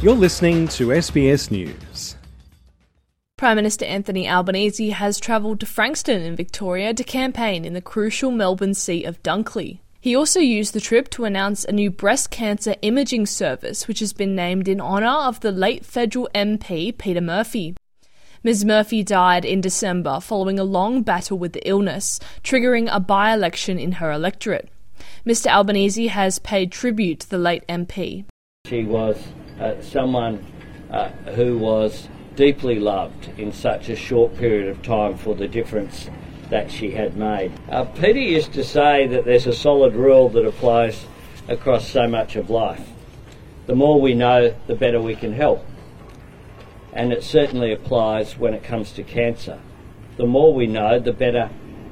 You're listening to SBS News. Prime Minister Anthony Albanese has travelled to Frankston in Victoria to campaign in the crucial Melbourne seat of Dunkley. He also used the trip to announce a new breast cancer imaging service, which has been named in honour of the late federal MP Peta Murphy. Ms. Murphy died in December following a long battle with the illness, triggering a by election in her electorate. Mr. Albanese has paid tribute to the late MP. She was uh, someone uh, who was deeply loved in such a short period of time for the difference that she had made. Uh, Peta used to say that there's a solid rule that applies across so much of life. The more we know, the better we can help. And it certainly applies when it comes to cancer. The more we know, the better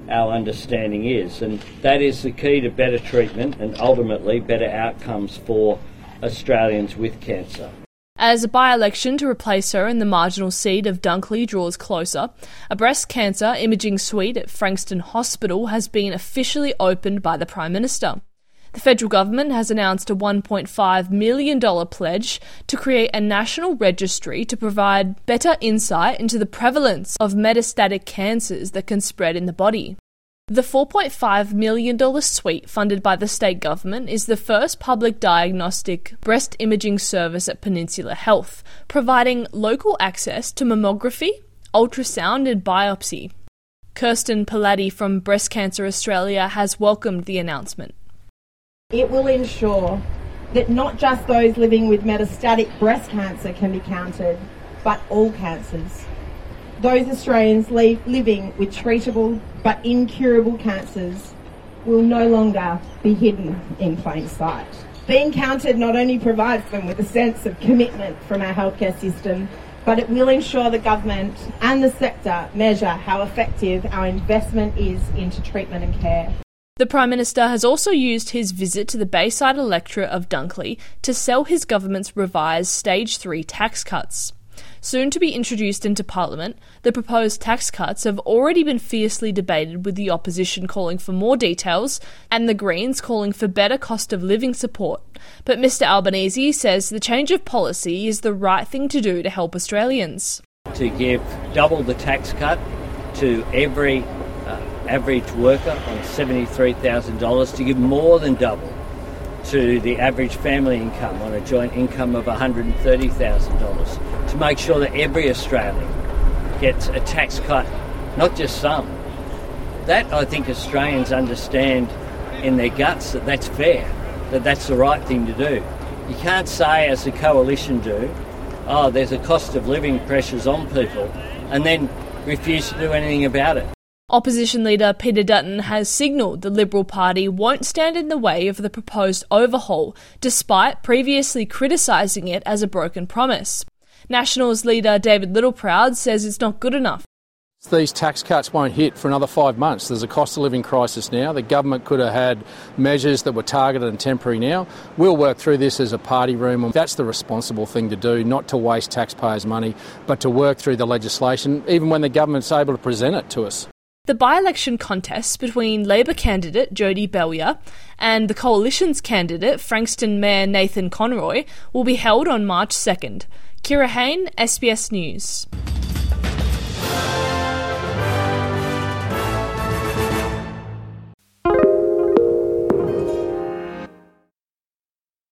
our understanding is. And that is the key to better treatment and ultimately better outcomes for Australians with cancer. As a by election to replace her in the marginal seat of Dunkley draws closer, a breast cancer imaging suite at Frankston Hospital has been officially opened by the Prime Minister. The federal government has announced a $1.5 million pledge to create a national registry to provide better insight into the prevalence of metastatic cancers that can spread in the body. The $4.5 million suite funded by the state government is the first public diagnostic breast imaging service at Peninsula Health, providing local access to mammography, ultrasound, and biopsy. Kirsten Pilatti from Breast Cancer Australia has welcomed the announcement. It will ensure that not just those living with metastatic breast cancer can be counted, but all cancers those Australians li- living with treatable but incurable cancers will no longer be hidden in plain sight. Being counted not only provides them with a sense of commitment from our healthcare system, but it will ensure the government and the sector measure how effective our investment is into treatment and care. The Prime Minister has also used his visit to the Bayside electorate of Dunkley to sell his government's revised Stage 3 tax cuts. Soon to be introduced into Parliament, the proposed tax cuts have already been fiercely debated with the opposition calling for more details and the Greens calling for better cost of living support. But Mr Albanese says the change of policy is the right thing to do to help Australians. To give double the tax cut to every uh, average worker on $73,000, to give more than double to the average family income on a joint income of $130,000 to make sure that every Australian gets a tax cut, not just some. That I think Australians understand in their guts that that's fair, that that's the right thing to do. You can't say, as the coalition do, oh, there's a cost of living pressures on people, and then refuse to do anything about it. Opposition leader Peter Dutton has signalled the Liberal Party won't stand in the way of the proposed overhaul, despite previously criticising it as a broken promise. Nationals leader David Littleproud says it's not good enough. These tax cuts won't hit for another five months. There's a cost of living crisis now. The government could have had measures that were targeted and temporary now. We'll work through this as a party room. That's the responsible thing to do, not to waste taxpayers' money, but to work through the legislation, even when the government's able to present it to us. The by election contest between Labor candidate Jodie Belyea and the Coalition's candidate, Frankston Mayor Nathan Conroy, will be held on March 2nd. Kira Hain, SBS News.